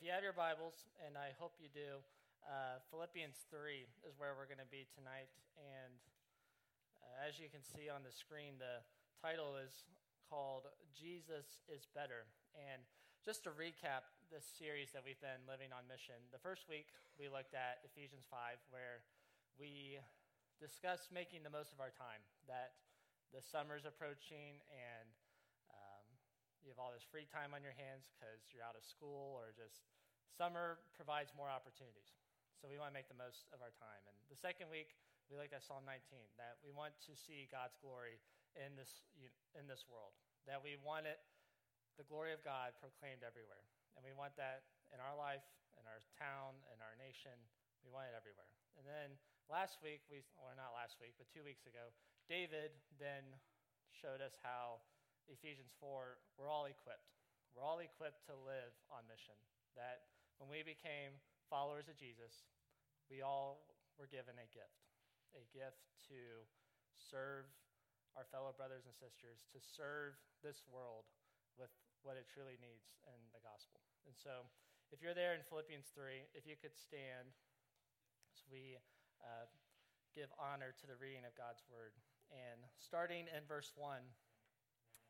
if you have your Bibles, and I hope you do, uh, Philippians 3 is where we're going to be tonight. And uh, as you can see on the screen, the title is called Jesus is Better. And just to recap this series that we've been living on mission, the first week we looked at Ephesians 5, where we discussed making the most of our time, that the summer's approaching and you have all this free time on your hands because you're out of school or just summer provides more opportunities. So we want to make the most of our time. And the second week, we looked at Psalm 19, that we want to see God's glory in this, in this world, that we want it, the glory of God proclaimed everywhere. And we want that in our life, in our town, in our nation. We want it everywhere. And then last week, we, or not last week, but two weeks ago, David then showed us how Ephesians 4, we're all equipped. We're all equipped to live on mission. That when we became followers of Jesus, we all were given a gift a gift to serve our fellow brothers and sisters, to serve this world with what it truly needs in the gospel. And so, if you're there in Philippians 3, if you could stand as we uh, give honor to the reading of God's word. And starting in verse 1,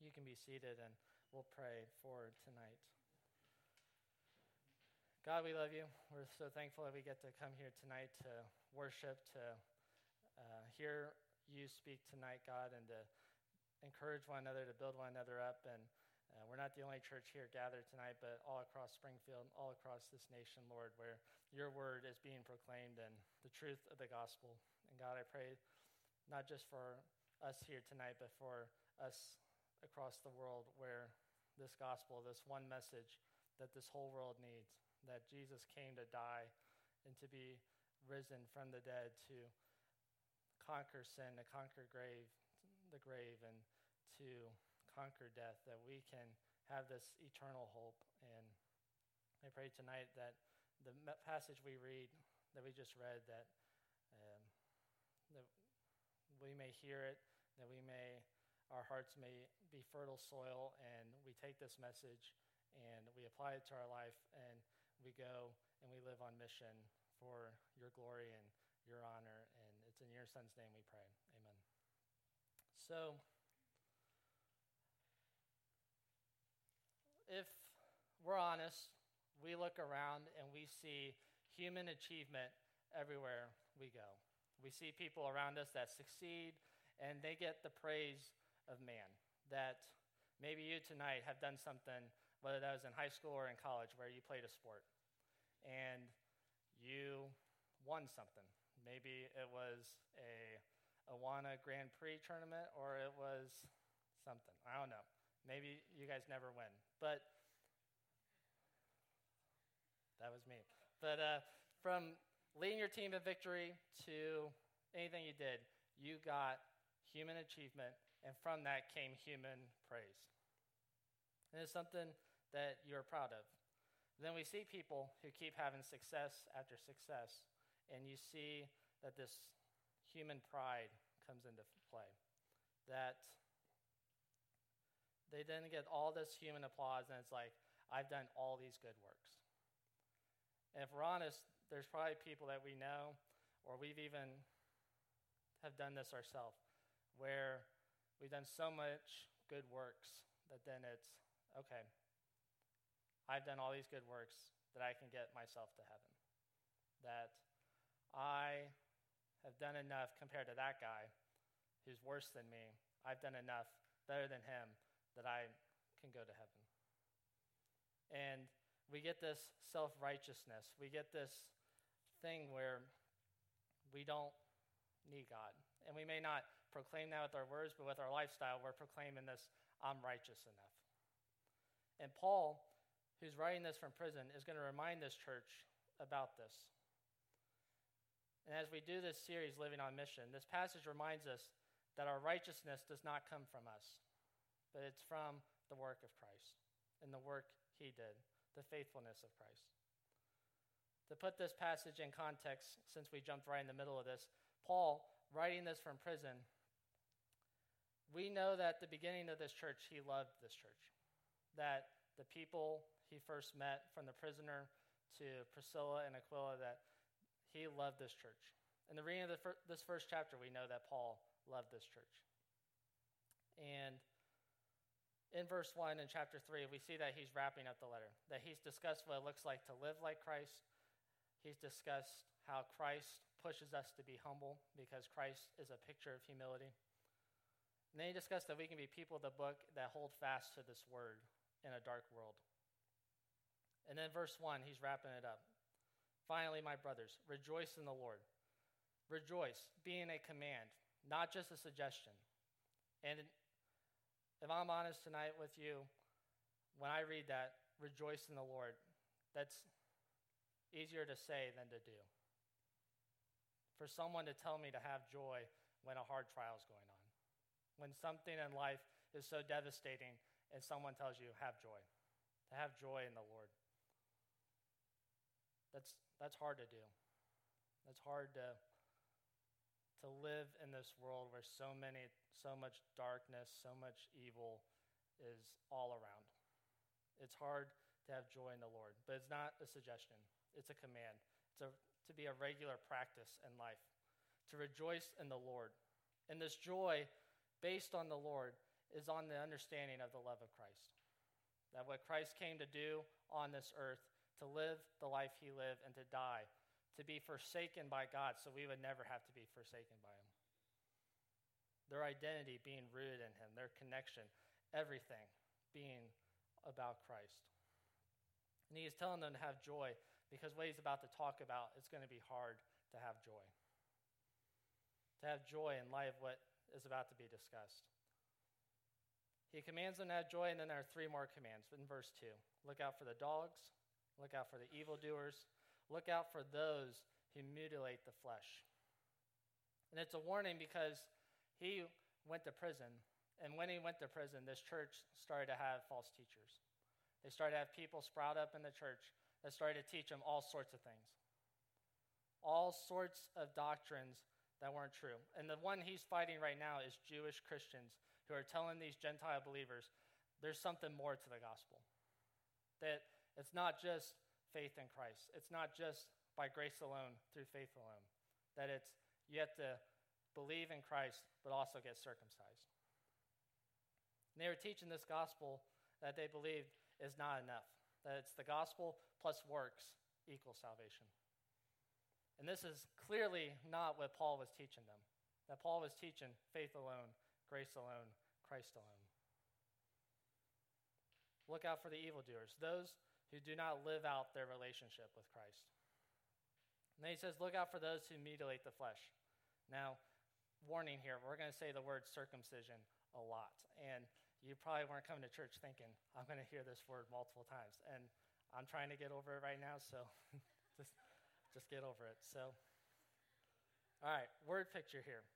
You can be seated and we'll pray for tonight. God, we love you. We're so thankful that we get to come here tonight to worship, to uh, hear you speak tonight, God, and to encourage one another, to build one another up. And uh, we're not the only church here gathered tonight, but all across Springfield, all across this nation, Lord, where your word is being proclaimed and the truth of the gospel. And God, I pray not just for us here tonight, but for us across the world where this gospel, this one message that this whole world needs, that Jesus came to die and to be risen from the dead to conquer sin, to conquer grave, the grave, and to conquer death, that we can have this eternal hope. And I pray tonight that the passage we read, that we just read, that, um, that we may hear it, that we may our hearts may be fertile soil, and we take this message and we apply it to our life, and we go and we live on mission for your glory and your honor. And it's in your son's name we pray. Amen. So, if we're honest, we look around and we see human achievement everywhere we go. We see people around us that succeed and they get the praise of man. That maybe you tonight have done something, whether that was in high school or in college, where you played a sport and you won something. Maybe it was a Awana Grand Prix tournament or it was something. I don't know. Maybe you guys never win. But that was me. But uh, from leading your team to victory to anything you did, you got human achievement and from that came human praise. And it's something that you're proud of. Then we see people who keep having success after success, and you see that this human pride comes into play. That they then get all this human applause, and it's like, I've done all these good works. And if we're honest, there's probably people that we know, or we've even have done this ourselves, where we've done so much good works that then it's, okay, I've done all these good works that I can get myself to heaven. That I have done enough compared to that guy who's worse than me. I've done enough better than him that I can go to heaven. And we get this self righteousness. We get this thing where we don't need God. And we may not proclaim that with our words, but with our lifestyle, we're proclaiming this I'm righteous enough. And Paul, who's writing this from prison, is going to remind this church about this. And as we do this series, Living on Mission, this passage reminds us that our righteousness does not come from us, but it's from the work of Christ and the work he did the faithfulness of Christ. To put this passage in context, since we jumped right in the middle of this, Paul, writing this from prison, we know that the beginning of this church, he loved this church. That the people he first met, from the prisoner to Priscilla and Aquila, that he loved this church. In the reading of fir- this first chapter, we know that Paul loved this church. And in verse 1 in chapter 3, we see that he's wrapping up the letter, that he's discussed what it looks like to live like Christ. He's discussed how Christ pushes us to be humble because Christ is a picture of humility. And then he discussed that we can be people of the book that hold fast to this word in a dark world. And then verse 1, he's wrapping it up. Finally, my brothers, rejoice in the Lord. Rejoice, being a command, not just a suggestion. And if I'm honest tonight with you, when I read that, rejoice in the Lord, that's easier to say than to do. For someone to tell me to have joy when a hard trial is going on, when something in life is so devastating and someone tells you, have joy, to have joy in the Lord. That's, that's hard to do. That's hard to to live in this world where so many, so much darkness, so much evil is all around. It's hard to have joy in the Lord, but it's not a suggestion, it's a command. It's a, to be a regular practice in life, to rejoice in the Lord. And this joy based on the Lord is on the understanding of the love of Christ. That what Christ came to do on this earth, to live the life he lived and to die to be forsaken by God so we would never have to be forsaken by Him. Their identity being rooted in Him, their connection, everything being about Christ. And He is telling them to have joy because what He's about to talk about is going to be hard to have joy. To have joy in light of what is about to be discussed. He commands them to have joy, and then there are three more commands in verse 2. Look out for the dogs, look out for the evildoers, Look out for those who mutilate the flesh. And it's a warning because he went to prison. And when he went to prison, this church started to have false teachers. They started to have people sprout up in the church that started to teach them all sorts of things, all sorts of doctrines that weren't true. And the one he's fighting right now is Jewish Christians who are telling these Gentile believers there's something more to the gospel. That it's not just faith in Christ. It's not just by grace alone, through faith alone, that it's you have to believe in Christ, but also get circumcised. And they were teaching this gospel that they believed is not enough, that it's the gospel plus works equals salvation. And this is clearly not what Paul was teaching them. That Paul was teaching faith alone, grace alone, Christ alone. Look out for the evildoers, those who do not live out their relationship with Christ. And then he says, Look out for those who mutilate the flesh. Now, warning here, we're going to say the word circumcision a lot. And you probably weren't coming to church thinking, I'm going to hear this word multiple times. And I'm trying to get over it right now, so just, just get over it. So, all right, word picture here.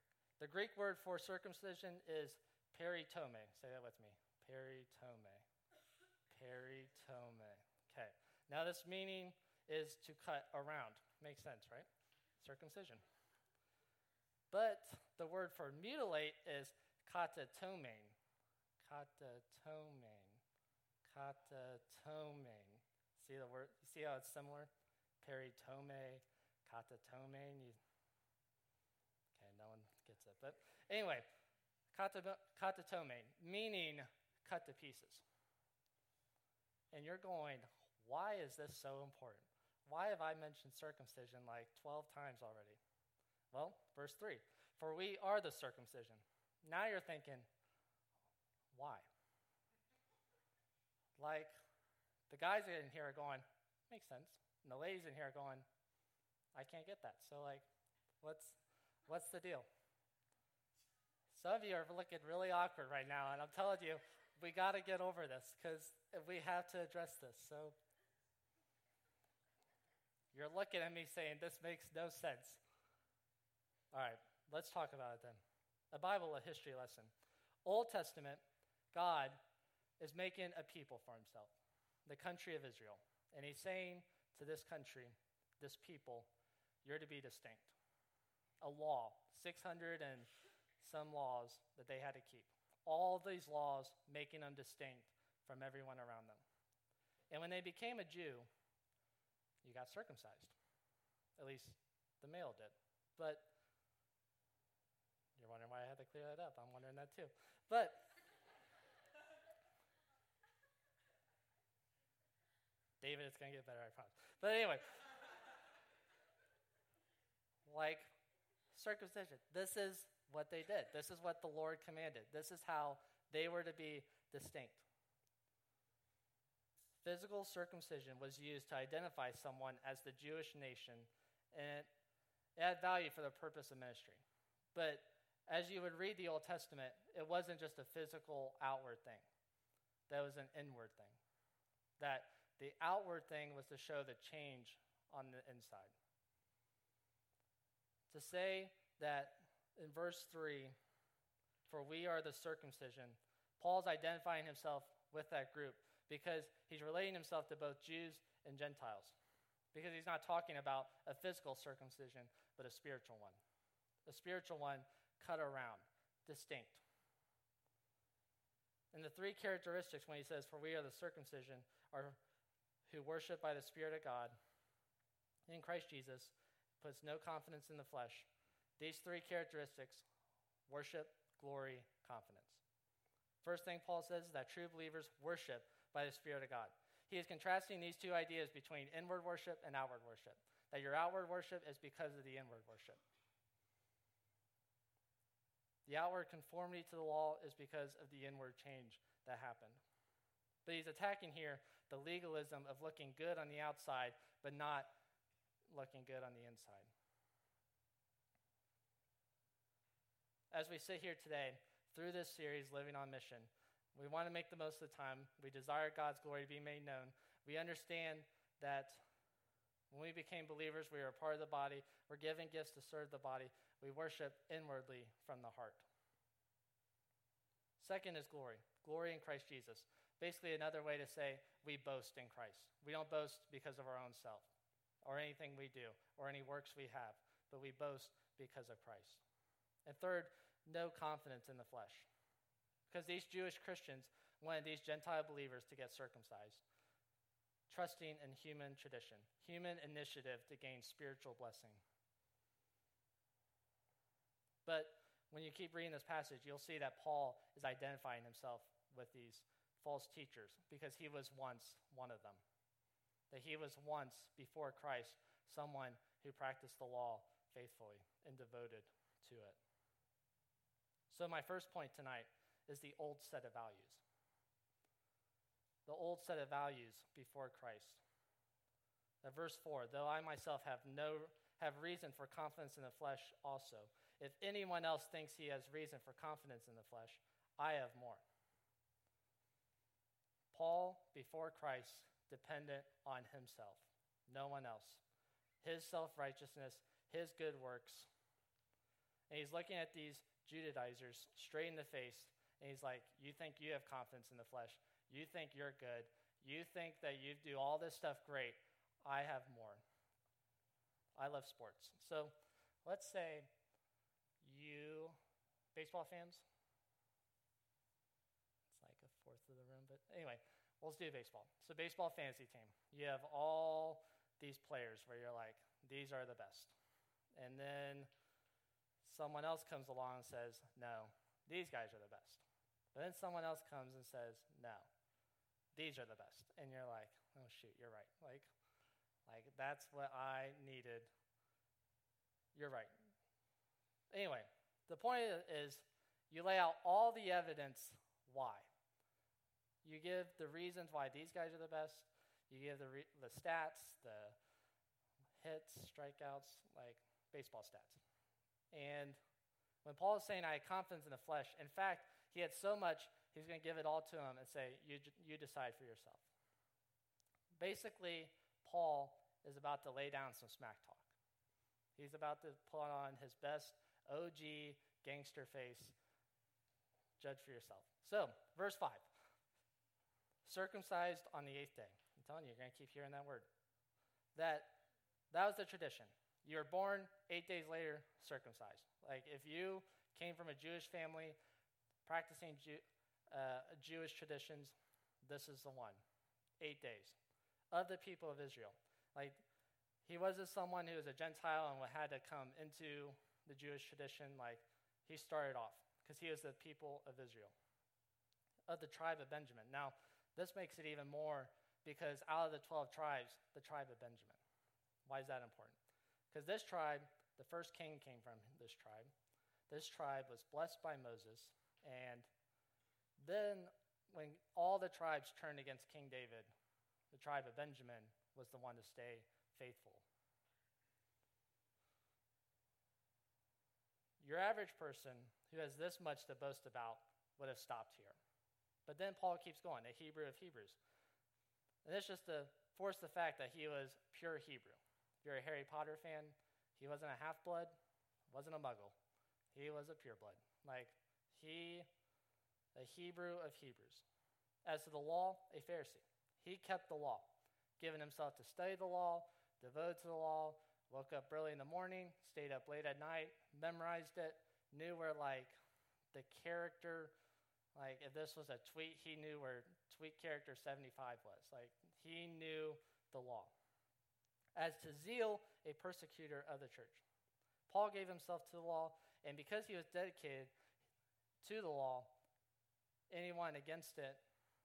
The Greek word for circumcision is peritome. Say that with me. Peritome. Peritome. Okay. Now, this meaning is to cut around. Makes sense, right? Circumcision. But the word for mutilate is katatomein. Katatomein. Katatomein. See the word? See how it's similar? Peritome, katatomein. You, okay, no one gets it. But anyway, katatomein, meaning cut to pieces. And you're going, why is this so important? Why have I mentioned circumcision like 12 times already? Well, verse 3 For we are the circumcision. Now you're thinking, why? Like, the guys in here are going, makes sense. And the ladies in here are going, I can't get that. So, like, what's, what's the deal? Some of you are looking really awkward right now, and I'm telling you, we got to get over this because we have to address this. So, you're looking at me saying, This makes no sense. All right, let's talk about it then. A Bible, a history lesson. Old Testament, God is making a people for himself, the country of Israel. And he's saying to this country, this people, you're to be distinct. A law, 600 and some laws that they had to keep. All these laws making them distinct from everyone around them. And when they became a Jew, you got circumcised. At least the male did. But you're wondering why I had to clear that up. I'm wondering that too. But David, it's going to get better, I promise. But anyway, like circumcision, this is what they did. This is what the Lord commanded. This is how they were to be distinct. Physical circumcision was used to identify someone as the Jewish nation, and it had value for the purpose of ministry. But as you would read the Old Testament, it wasn't just a physical outward thing, that was an inward thing. That the outward thing was to show the change on the inside. To say that in verse 3, for we are the circumcision, Paul's identifying himself with that group because he's relating himself to both Jews and Gentiles. Because he's not talking about a physical circumcision, but a spiritual one. A spiritual one cut around, distinct. And the three characteristics when he says, For we are the circumcision, are who worship by the Spirit of God in Christ Jesus, puts no confidence in the flesh. These three characteristics worship, glory, confidence. First thing Paul says is that true believers worship by the Spirit of God. He is contrasting these two ideas between inward worship and outward worship. That your outward worship is because of the inward worship. The outward conformity to the law is because of the inward change that happened. But he's attacking here the legalism of looking good on the outside, but not looking good on the inside. As we sit here today, through this series, Living on Mission, we want to make the most of the time. We desire God's glory to be made known. We understand that when we became believers, we are a part of the body. We're given gifts to serve the body. We worship inwardly from the heart. Second is glory glory in Christ Jesus. Basically, another way to say we boast in Christ. We don't boast because of our own self or anything we do or any works we have, but we boast because of Christ. And third, no confidence in the flesh. Because these Jewish Christians wanted these Gentile believers to get circumcised, trusting in human tradition, human initiative to gain spiritual blessing. But when you keep reading this passage, you'll see that Paul is identifying himself with these false teachers because he was once one of them. That he was once, before Christ, someone who practiced the law faithfully and devoted to it. So, my first point tonight is the old set of values. The old set of values before Christ. Now, verse 4 Though I myself have, no, have reason for confidence in the flesh also, if anyone else thinks he has reason for confidence in the flesh, I have more. Paul, before Christ, dependent on himself, no one else. His self righteousness, his good works. And he's looking at these Judaizers straight in the face and he's like, You think you have confidence in the flesh. You think you're good. You think that you do all this stuff great. I have more. I love sports. So let's say you baseball fans? It's like a fourth of the room, but anyway, let's do baseball. So, baseball fantasy team. You have all these players where you're like, these are the best. And then someone else comes along and says, no, these guys are the best. But then someone else comes and says, no, these are the best. And you're like, oh, shoot, you're right. Like, like that's what I needed. You're right. Anyway, the point is you lay out all the evidence why. You give the reasons why these guys are the best. You give the, re- the stats, the hits, strikeouts, like baseball stats. And when Paul is saying, I have confidence in the flesh, in fact, he had so much, he's going to give it all to him and say, you, you decide for yourself. Basically, Paul is about to lay down some smack talk. He's about to put on his best OG gangster face. Judge for yourself. So, verse 5 circumcised on the eighth day. I'm telling you, you're going to keep hearing that word. That, that was the tradition. You were born eight days later, circumcised. Like if you came from a Jewish family, practicing Jew, uh, Jewish traditions, this is the one. Eight days of the people of Israel. Like he wasn't someone who was a Gentile and had to come into the Jewish tradition. Like he started off because he was the people of Israel, of the tribe of Benjamin. Now, this makes it even more because out of the 12 tribes, the tribe of Benjamin. Why is that important? Because this tribe, the first king came from this tribe. This tribe was blessed by Moses. And then, when all the tribes turned against King David, the tribe of Benjamin was the one to stay faithful. Your average person who has this much to boast about would have stopped here. But then Paul keeps going, a Hebrew of Hebrews. And it's just to force the fact that he was pure Hebrew If you're a Harry Potter fan, he wasn't a half blood, wasn't a muggle. He was a pure blood. Like, he, a Hebrew of Hebrews. As to the law, a Pharisee. He kept the law, given himself to study the law, devoted to the law, woke up early in the morning, stayed up late at night, memorized it, knew where, like, the character, like, if this was a tweet, he knew where tweet character 75 was. Like, he knew the law as to zeal, a persecutor of the church. Paul gave himself to the law, and because he was dedicated to the law, anyone against it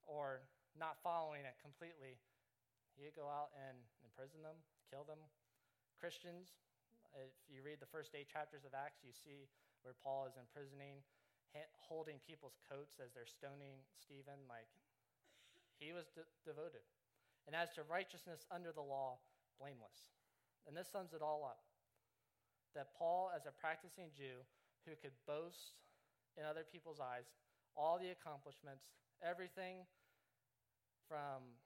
or not following it completely, he'd go out and imprison them, kill them. Christians, if you read the first eight chapters of Acts, you see where Paul is imprisoning, holding people's coats as they're stoning Stephen. Like, he was de- devoted. And as to righteousness under the law, blameless. And this sums it all up that Paul, as a practicing Jew who could boast in other people's eyes all the accomplishments, everything from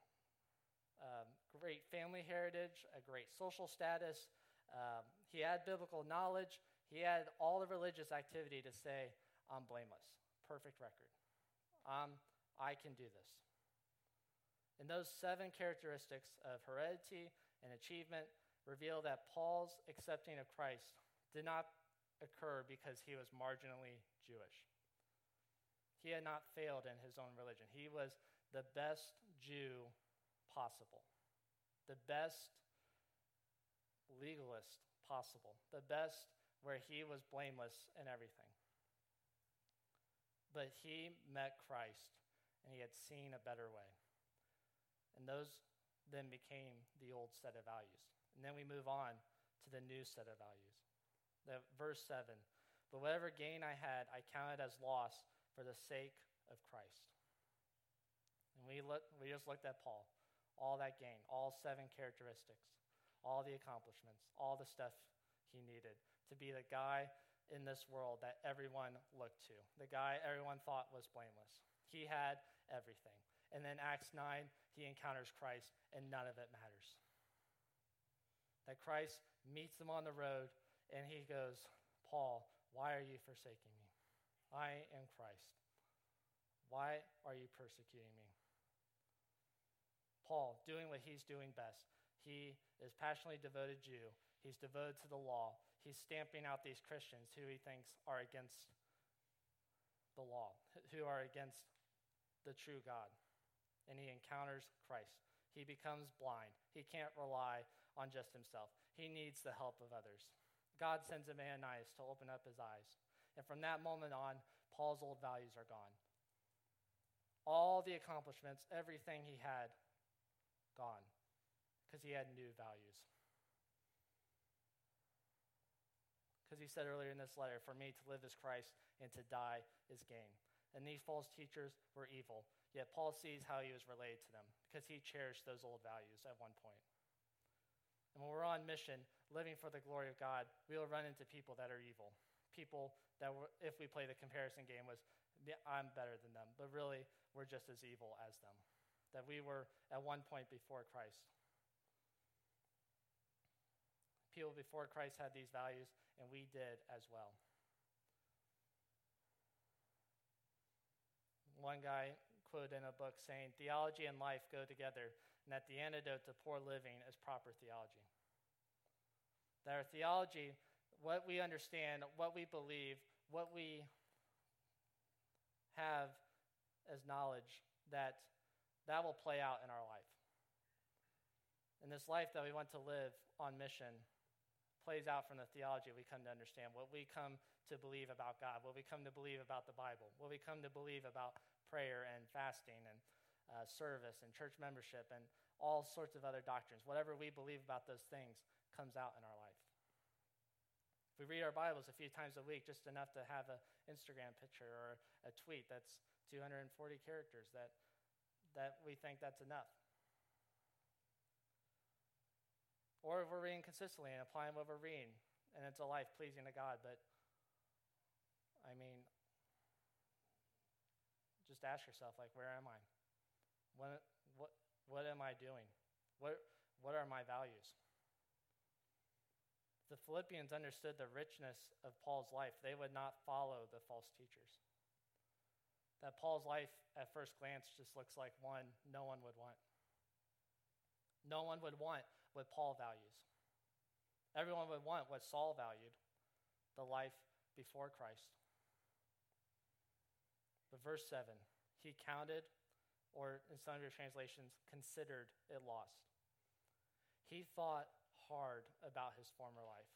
um, great family heritage, a great social status, um, he had biblical knowledge, he had all the religious activity to say, I'm blameless. Perfect record. Um, I can do this. And those seven characteristics of heredity, and achievement reveal that Paul's accepting of Christ did not occur because he was marginally Jewish. He had not failed in his own religion. He was the best Jew possible, the best legalist possible, the best where he was blameless in everything. But he met Christ and he had seen a better way. And those then became the old set of values. And then we move on to the new set of values. The, verse 7 But whatever gain I had, I counted as loss for the sake of Christ. And we, look, we just looked at Paul. All that gain, all seven characteristics, all the accomplishments, all the stuff he needed to be the guy in this world that everyone looked to, the guy everyone thought was blameless. He had everything. And then Acts 9, he encounters Christ, and none of it matters. That Christ meets him on the road, and he goes, Paul, why are you forsaking me? I am Christ. Why are you persecuting me? Paul, doing what he's doing best. He is passionately devoted Jew. He's devoted to the law. he's stamping out these Christians who he thinks are against the law, who are against the true God. And he encounters Christ. He becomes blind. He can't rely on just himself. He needs the help of others. God sends him Ananias to open up his eyes. And from that moment on, Paul's old values are gone. All the accomplishments, everything he had, gone. Because he had new values. Because he said earlier in this letter, For me to live is Christ, and to die is gain. And these false teachers were evil. Yet Paul sees how he was related to them because he cherished those old values at one point. And when we're on mission, living for the glory of God, we will run into people that are evil. People that, were, if we play the comparison game, was I'm better than them, but really we're just as evil as them. That we were at one point before Christ. People before Christ had these values, and we did as well. One guy quoted in a book saying, Theology and life go together, and that the antidote to poor living is proper theology. That our theology, what we understand, what we believe, what we have as knowledge, that that will play out in our life. In this life that we want to live on mission plays out from the theology we come to understand, what we come to believe about God, what we come to believe about the Bible, what we come to believe about prayer and fasting and uh, service and church membership and all sorts of other doctrines. Whatever we believe about those things comes out in our life. If we read our Bibles a few times a week, just enough to have an Instagram picture or a tweet that's 240 characters, that, that we think that's enough. Or if we're reading consistently and applying what we're reading, and it's a life pleasing to God. But, I mean, just ask yourself, like, where am I? What, what, what am I doing? What, what are my values? the Philippians understood the richness of Paul's life, they would not follow the false teachers. That Paul's life, at first glance, just looks like one no one would want. No one would want what Paul values. Everyone would want what Saul valued the life before Christ. But verse 7 he counted, or in some of your translations, considered it lost. He thought hard about his former life,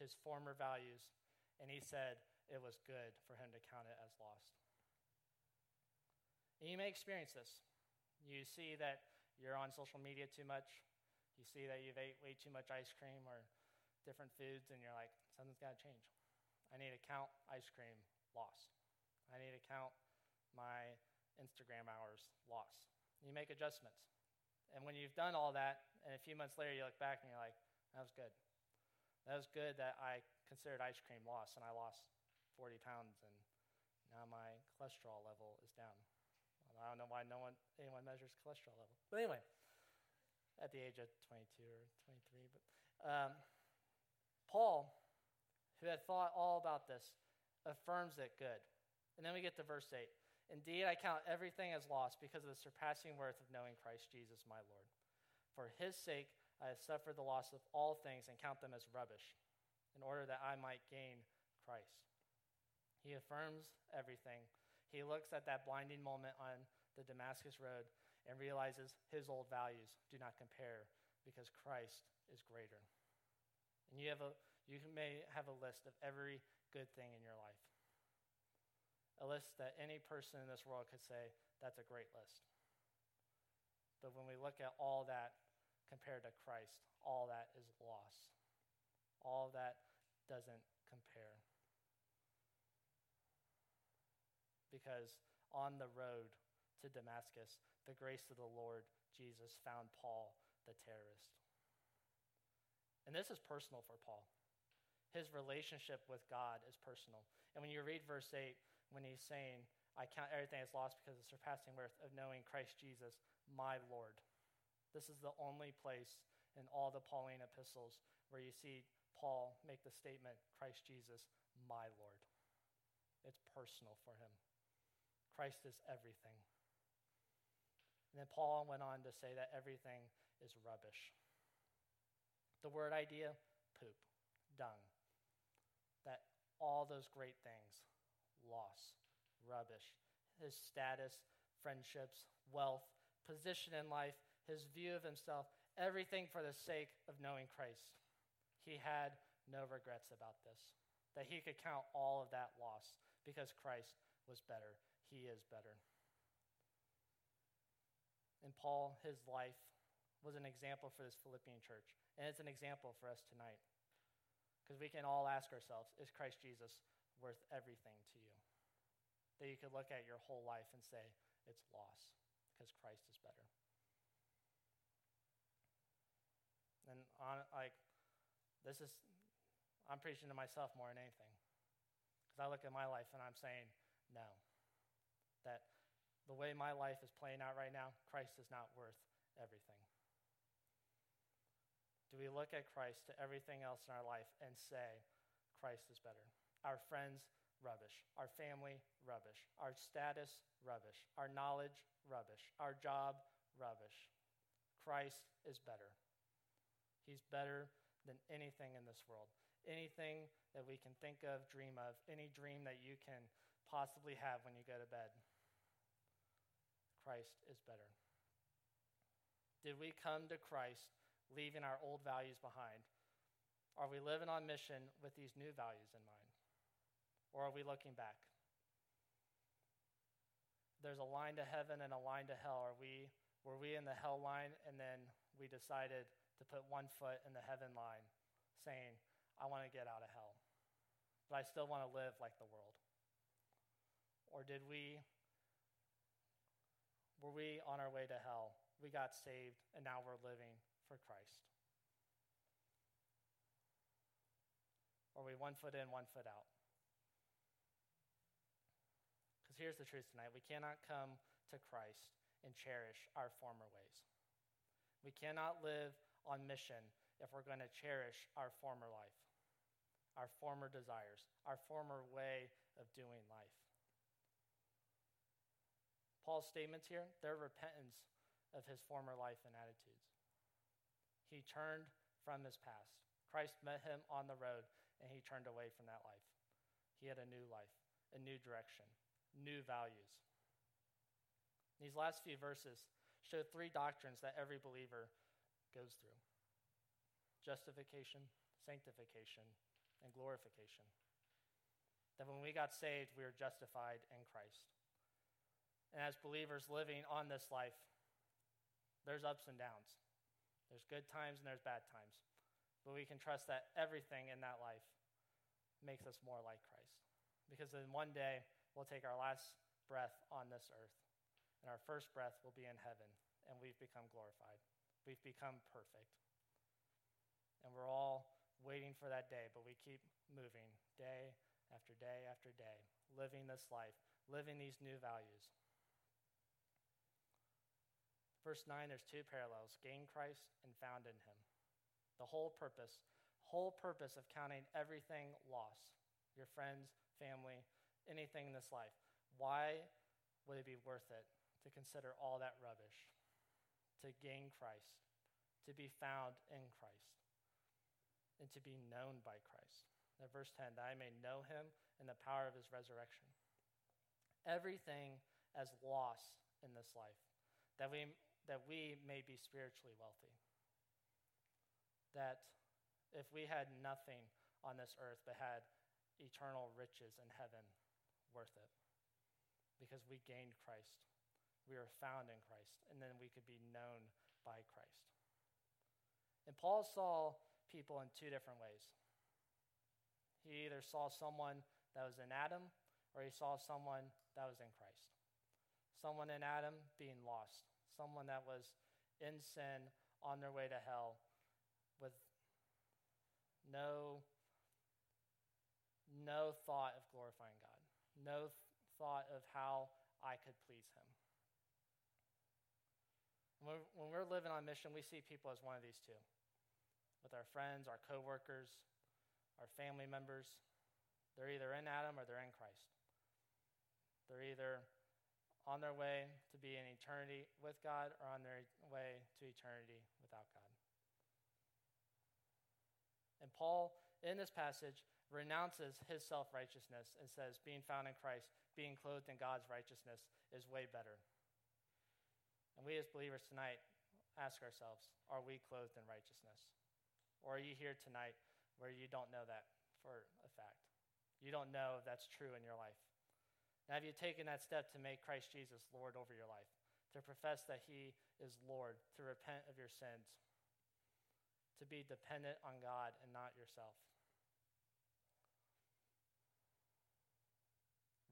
his former values, and he said it was good for him to count it as lost. And you may experience this. You see that you're on social media too much, you see that you've ate way too much ice cream or different foods, and you're like, something's got to change. I need to count ice cream lost. I need to count my Instagram hours lost. You make adjustments. And when you've done all that, and a few months later you look back and you're like, that was good. That was good that I considered ice cream lost and I lost 40 pounds and now my cholesterol level is down. I don't know why no one anyone measures cholesterol level. But anyway, at the age of 22 or 23. But um, Paul, who had thought all about this, affirms it good. And then we get to verse 8. Indeed, I count everything as lost because of the surpassing worth of knowing Christ Jesus, my Lord. For his sake, I have suffered the loss of all things and count them as rubbish, in order that I might gain Christ. He affirms everything. He looks at that blinding moment on the Damascus Road and realizes his old values do not compare because Christ is greater. And you, have a, you may have a list of every good thing in your life. A list that any person in this world could say, that's a great list. But when we look at all that compared to Christ, all that is loss. All that doesn't compare. Because on the road to Damascus, the grace of the Lord Jesus found Paul the terrorist. And this is personal for Paul. His relationship with God is personal. And when you read verse 8, when he's saying, I count everything as lost because of the surpassing worth of knowing Christ Jesus, my Lord. This is the only place in all the Pauline epistles where you see Paul make the statement, Christ Jesus, my Lord. It's personal for him. Christ is everything. And then Paul went on to say that everything is rubbish. The word idea, poop, dung. That all those great things loss, rubbish. His status, friendships, wealth, position in life, his view of himself, everything for the sake of knowing Christ. He had no regrets about this, that he could count all of that loss because Christ was better. He is better. And Paul, his life was an example for this Philippian church, and it's an example for us tonight. Because we can all ask ourselves is Christ Jesus worth everything to you? That you could look at your whole life and say, it's loss because Christ is better. And on, like, this is, I'm preaching to myself more than anything. Because I look at my life and I'm saying, no. That the way my life is playing out right now, Christ is not worth everything. Do we look at Christ to everything else in our life and say, Christ is better? Our friends, rubbish. Our family, rubbish. Our status, rubbish. Our knowledge, rubbish. Our job, rubbish. Christ is better. He's better than anything in this world. Anything that we can think of, dream of, any dream that you can possibly have when you go to bed. Christ is better. Did we come to Christ leaving our old values behind? Are we living on mission with these new values in mind? Or are we looking back? There's a line to heaven and a line to hell. Are we were we in the hell line and then we decided to put one foot in the heaven line, saying, I want to get out of hell, but I still want to live like the world? Or did we were we on our way to hell? We got saved and now we're living for Christ. Or we one foot in, one foot out? Because here's the truth tonight we cannot come to Christ and cherish our former ways. We cannot live on mission if we're going to cherish our former life, our former desires, our former way of doing life. Paul's statements here, they're repentance of his former life and attitudes. He turned from his past. Christ met him on the road, and he turned away from that life. He had a new life, a new direction, new values. These last few verses show three doctrines that every believer goes through justification, sanctification, and glorification. That when we got saved, we were justified in Christ. And as believers living on this life, there's ups and downs. There's good times and there's bad times. But we can trust that everything in that life makes us more like Christ. Because then one day we'll take our last breath on this earth, and our first breath will be in heaven, and we've become glorified. We've become perfect. And we're all waiting for that day, but we keep moving day after day after day, living this life, living these new values. Verse 9, there's two parallels gain Christ and found in him. The whole purpose, whole purpose of counting everything loss your friends, family, anything in this life. Why would it be worth it to consider all that rubbish? To gain Christ, to be found in Christ, and to be known by Christ. Now, verse 10 that I may know him in the power of his resurrection. Everything as loss in this life, that we that we may be spiritually wealthy. That if we had nothing on this earth but had eternal riches in heaven, worth it. Because we gained Christ. We were found in Christ, and then we could be known by Christ. And Paul saw people in two different ways. He either saw someone that was in Adam, or he saw someone that was in Christ. Someone in Adam being lost, someone that was in sin on their way to hell with no no thought of glorifying God, no th- thought of how I could please Him. When we're, when we're living on mission, we see people as one of these two with our friends, our coworkers, our family members. They're either in Adam or they're in Christ. They're either on their way to be in eternity with God or on their way to eternity without God. And Paul, in this passage, renounces his self righteousness and says, being found in Christ, being clothed in God's righteousness, is way better. And we as believers tonight ask ourselves are we clothed in righteousness? Or are you here tonight where you don't know that for a fact? You don't know if that's true in your life. Now, have you taken that step to make Christ Jesus Lord over your life? To profess that He is Lord, to repent of your sins, to be dependent on God and not yourself?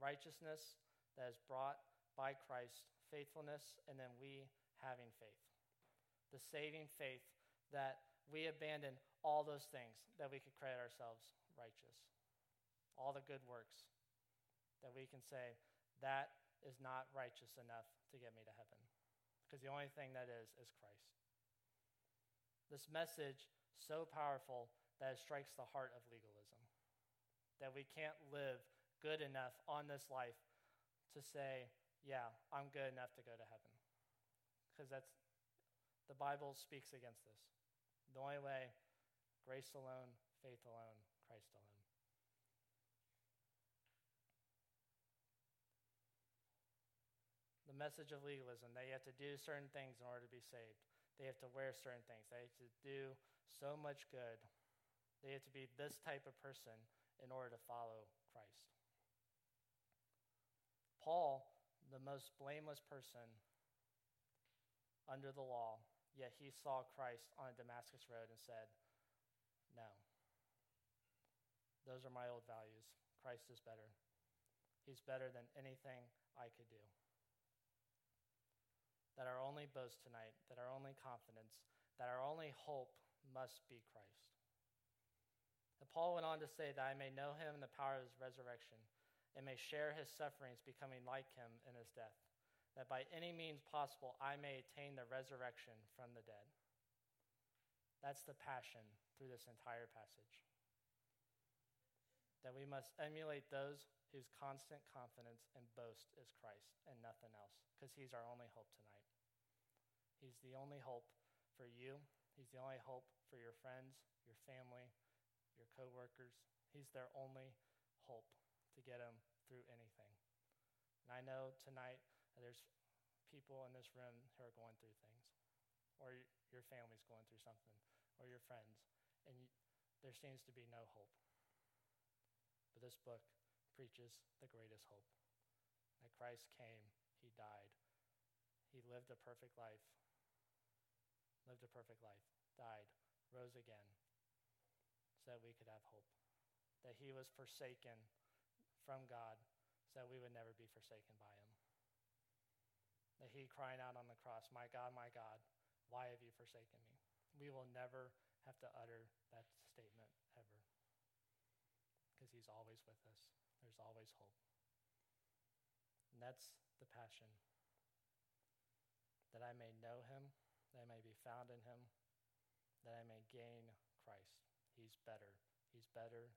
righteousness that is brought by Christ, faithfulness, and then we having faith. The saving faith that we abandon all those things that we could credit ourselves righteous, all the good works that we can say, that is not righteous enough to get me to heaven. Because the only thing that is, is Christ. This message, so powerful that it strikes the heart of legalism. That we can't live good enough on this life to say, yeah, I'm good enough to go to heaven. Because that's, the Bible speaks against this. The only way, grace alone, faith alone, Christ alone. The message of legalism, they have to do certain things in order to be saved. They have to wear certain things. They have to do so much good. They have to be this type of person in order to follow Christ. Paul, the most blameless person under the law, yet he saw Christ on a Damascus road and said, No. Those are my old values. Christ is better. He's better than anything I could do. That our only boast tonight, that our only confidence, that our only hope must be Christ. And Paul went on to say that I may know him in the power of his resurrection and may share his sufferings, becoming like him in his death, that by any means possible I may attain the resurrection from the dead. That's the passion through this entire passage. That we must emulate those whose constant confidence and boast is Christ and nothing else, because he's our only hope tonight. He's the only hope for you. He's the only hope for your friends, your family, your coworkers. He's their only hope to get them through anything. And I know tonight there's people in this room who are going through things, or your family's going through something, or your friends, and you, there seems to be no hope. But this book preaches the greatest hope that Christ came, He died, He lived a perfect life, lived a perfect life, died, rose again, so that we could have hope. That He was forsaken from God so that we would never be forsaken by him. That he crying out on the cross, My God, my God, why have you forsaken me? We will never have to utter that statement ever. Because he's always with us. There's always hope. And that's the passion. That I may know him, I may be found in him, that I may gain Christ. He's better. He's better